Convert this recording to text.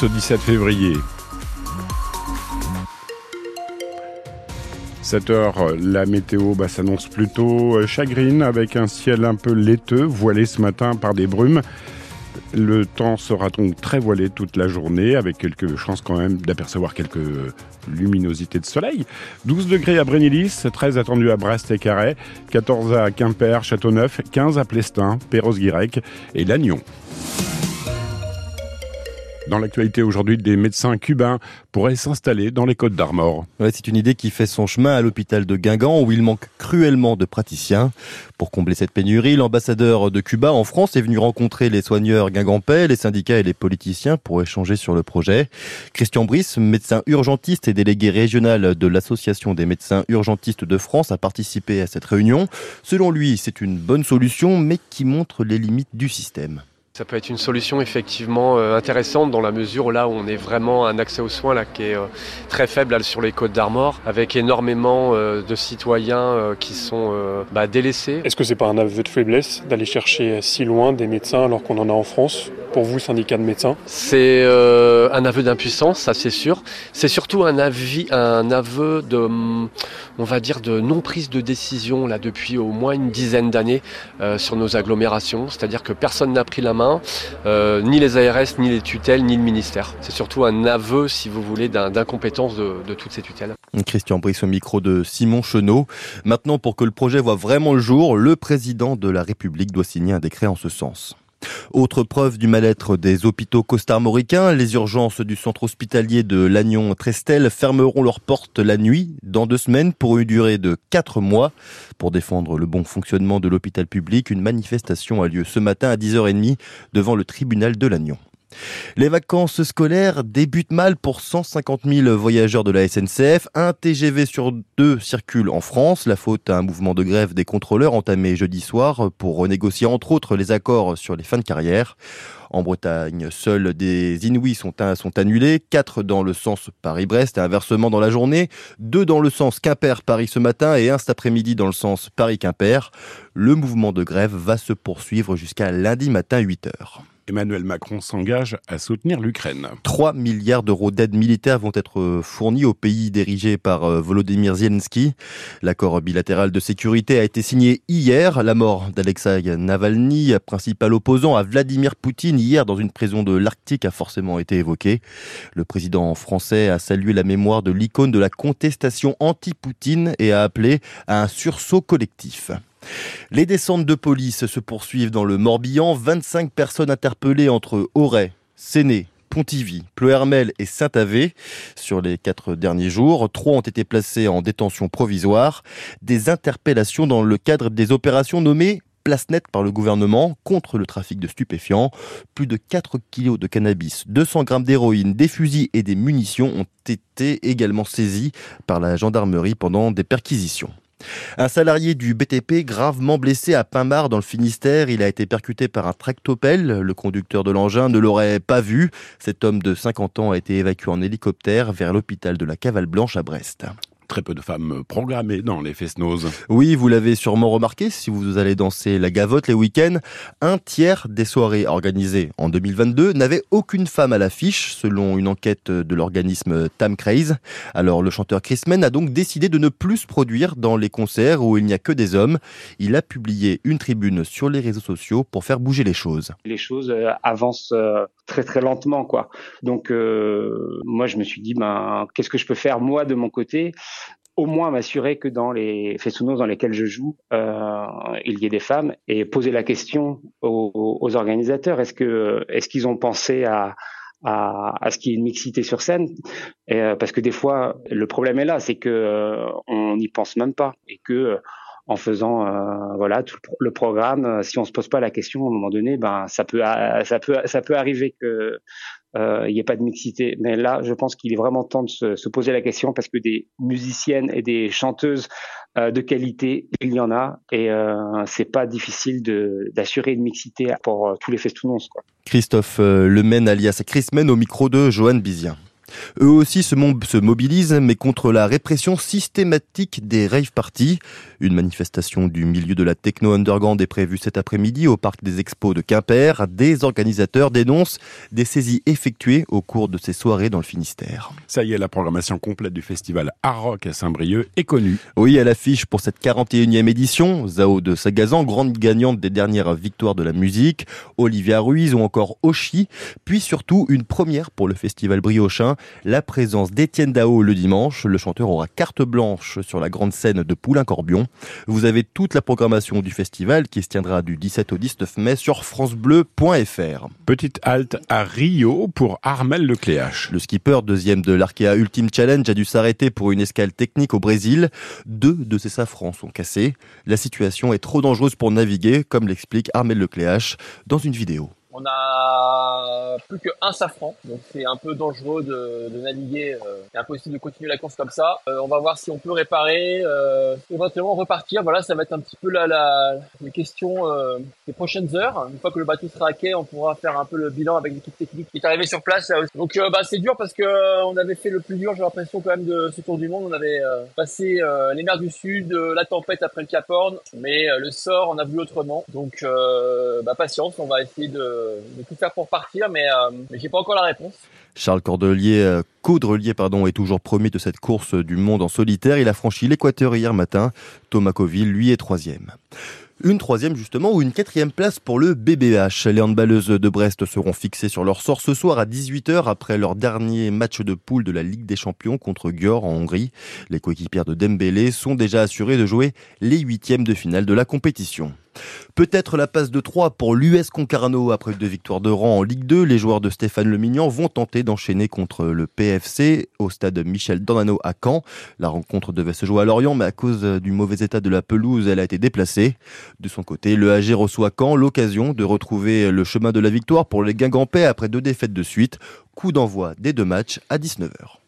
ce 17 février. 7 heures, la météo bah, s'annonce plutôt euh, chagrine avec un ciel un peu laiteux, voilé ce matin par des brumes. Le temps sera donc très voilé toute la journée, avec quelques chances quand même d'apercevoir quelques luminosités de soleil. 12 degrés à Brénilis, 13 attendus à Brest et Carhaix, 14 à Quimper, Châteauneuf, 15 à Plestin, Perros-Guirec et Lannion. Dans l'actualité aujourd'hui, des médecins cubains pourraient s'installer dans les Côtes d'Armor. c'est une idée qui fait son chemin à l'hôpital de Guingamp où il manque cruellement de praticiens. Pour combler cette pénurie, l'ambassadeur de Cuba en France est venu rencontrer les soigneurs guingampais, les syndicats et les politiciens pour échanger sur le projet. Christian Brice, médecin urgentiste et délégué régional de l'Association des médecins urgentistes de France, a participé à cette réunion. Selon lui, c'est une bonne solution, mais qui montre les limites du système. Ça peut être une solution effectivement euh, intéressante dans la mesure où là où on est vraiment un accès aux soins qui est euh, très faible sur les côtes d'Armor, avec énormément euh, de citoyens qui sont bah, délaissés. Est-ce que c'est pas un aveu de faiblesse d'aller chercher si loin des médecins alors qu'on en a en France? Pour vous, syndicat de médecins C'est un aveu d'impuissance, ça c'est sûr. C'est surtout un, avis, un aveu de, on va dire, de non prise de décision là depuis au moins une dizaine d'années sur nos agglomérations. C'est-à-dire que personne n'a pris la main euh, ni les ARS, ni les tutelles, ni le ministère. C'est surtout un aveu, si vous voulez, d'incompétence de, de, toutes ces tutelles. Christian Brice au micro de Simon Chenot. Maintenant, pour que le projet voit vraiment le jour, le président de la République doit signer un décret en ce sens. Autre preuve du mal-être des hôpitaux costarmoricains, les urgences du centre hospitalier de Lannion-Trestel fermeront leurs portes la nuit dans deux semaines pour une durée de quatre mois. Pour défendre le bon fonctionnement de l'hôpital public, une manifestation a lieu ce matin à 10h30 devant le tribunal de Lannion. Les vacances scolaires débutent mal pour 150 000 voyageurs de la SNCF. Un TGV sur deux circule en France. La faute à un mouvement de grève des contrôleurs entamé jeudi soir pour renégocier entre autres les accords sur les fins de carrière. En Bretagne, seuls des Inouïs sont, sont annulés, quatre dans le sens Paris-Brest et inversement dans la journée, deux dans le sens Quimper-Paris ce matin et un cet après-midi dans le sens Paris-Quimper. Le mouvement de grève va se poursuivre jusqu'à lundi matin 8 heures. Emmanuel Macron s'engage à soutenir l'Ukraine. 3 milliards d'euros d'aide militaire vont être fournis au pays dirigé par euh, Volodymyr Zelensky. L'accord bilatéral de sécurité a été signé hier. La mort d'Alexei Navalny, principal opposant à Vladimir Poutine, hier dans une prison de l'Arctique, a forcément été évoqué. Le président français a salué la mémoire de l'icône de la contestation anti-Poutine et a appelé à un sursaut collectif. Les descentes de police se poursuivent dans le Morbihan. 25 personnes interpellées entre Auray, Séné, Pontivy, Ploermel et Saint-Avé. Sur les quatre derniers jours, trois ont été placés en détention provisoire. Des interpellations dans le cadre des opérations nommées place nette par le gouvernement contre le trafic de stupéfiants. Plus de 4 kilos de cannabis, 200 grammes d'héroïne, des fusils et des munitions ont été également saisis par la gendarmerie pendant des perquisitions. Un salarié du BTP gravement blessé à Pinmar dans le Finistère, il a été percuté par un tractopelle. Le conducteur de l'engin ne l'aurait pas vu. Cet homme de 50 ans a été évacué en hélicoptère vers l'hôpital de la Cavale Blanche à Brest très peu de femmes programmées dans les Fesnos. Oui, vous l'avez sûrement remarqué si vous allez danser la gavotte les week-ends. Un tiers des soirées organisées en 2022 n'avaient aucune femme à l'affiche, selon une enquête de l'organisme Tam Craze. Alors le chanteur Chris Men a donc décidé de ne plus se produire dans les concerts où il n'y a que des hommes. Il a publié une tribune sur les réseaux sociaux pour faire bouger les choses. Les choses euh, avancent euh, très très lentement quoi. Donc euh, moi je me suis dit ben qu'est-ce que je peux faire moi de mon côté? Au moins m'assurer que dans les festivals dans lesquels je joue, euh, il y ait des femmes et poser la question aux, aux organisateurs. Est-ce que est-ce qu'ils ont pensé à à, à ce qu'il y ait une mixité sur scène? Et, euh, parce que des fois le problème est là c'est que euh, on n'y pense même pas et que en faisant euh, voilà tout le programme. Euh, si on se pose pas la question à un moment donné, ben ça peut ça ça peut arriver que euh, il n'y ait pas de mixité. Mais là, je pense qu'il est vraiment temps de se, se, poser la question parce que des musiciennes et des chanteuses de qualité, il y en a et c'est pas difficile d'assurer une mixité pour tous les festounons. Quoi. Christophe Lemen alias Chris Men au micro de Joanne Bizien. Eux aussi se, se mobilisent, mais contre la répression systématique des rave parties. Une manifestation du milieu de la techno underground est prévue cet après-midi au parc des expos de Quimper. Des organisateurs dénoncent des saisies effectuées au cours de ces soirées dans le Finistère. Ça y est, la programmation complète du festival Art Rock à Saint-Brieuc est connue. Oui, à l'affiche pour cette 41e édition, Zao de Sagazan, grande gagnante des dernières victoires de la musique, Olivia Ruiz ou encore Oshi, puis surtout une première pour le festival briochin, la présence d'Étienne Dao le dimanche. Le chanteur aura carte blanche sur la grande scène de Poulain-Corbion. Vous avez toute la programmation du festival qui se tiendra du 17 au 19 mai sur francebleu.fr. Petite halte à Rio pour Armel Lecléache. Le skipper, deuxième de l'Arkea Ultimate Challenge, a dû s'arrêter pour une escale technique au Brésil. Deux de ses safrans sont cassés. La situation est trop dangereuse pour naviguer, comme l'explique Armel Lecléache dans une vidéo. On a plus qu'un safran, donc c'est un peu dangereux de, de naviguer. Euh, c'est impossible de continuer la course comme ça. Euh, on va voir si on peut réparer, euh, éventuellement repartir. Voilà, ça va être un petit peu la, la les questions des prochaines heures. Une fois que le bateau sera à quai, on pourra faire un peu le bilan avec l'équipe technique qui est arrivée sur place. Donc euh, bah, c'est dur parce que on avait fait le plus dur. J'ai l'impression quand même de ce tour du monde. On avait passé les mers du sud, la tempête après le Cap Horn, mais le sort on a vu autrement. Donc bah, patience, on va essayer de de, tout faire pour partir, mais, euh, mais j'ai pas encore la réponse. Charles Cordelier, euh, Caudrelier pardon, est toujours premier de cette course du monde en solitaire. Il a franchi l'équateur hier matin. Thomas Coville, lui, est troisième. Une troisième justement ou une quatrième place pour le BBH. Les handballeuses de Brest seront fixées sur leur sort ce soir à 18h après leur dernier match de poule de la Ligue des Champions contre Győr en Hongrie. Les coéquipières de Dembélé sont déjà assurées de jouer les huitièmes de finale de la compétition. Peut-être la passe de 3 pour l'US Concarneau après deux victoires de rang en Ligue 2. Les joueurs de Stéphane Lemignan vont tenter d'enchaîner contre le PFC au stade Michel Dornano à Caen. La rencontre devait se jouer à Lorient, mais à cause du mauvais état de la pelouse, elle a été déplacée. De son côté, le AG reçoit Caen l'occasion de retrouver le chemin de la victoire pour les Guingampais après deux défaites de suite. Coup d'envoi des deux matchs à 19h.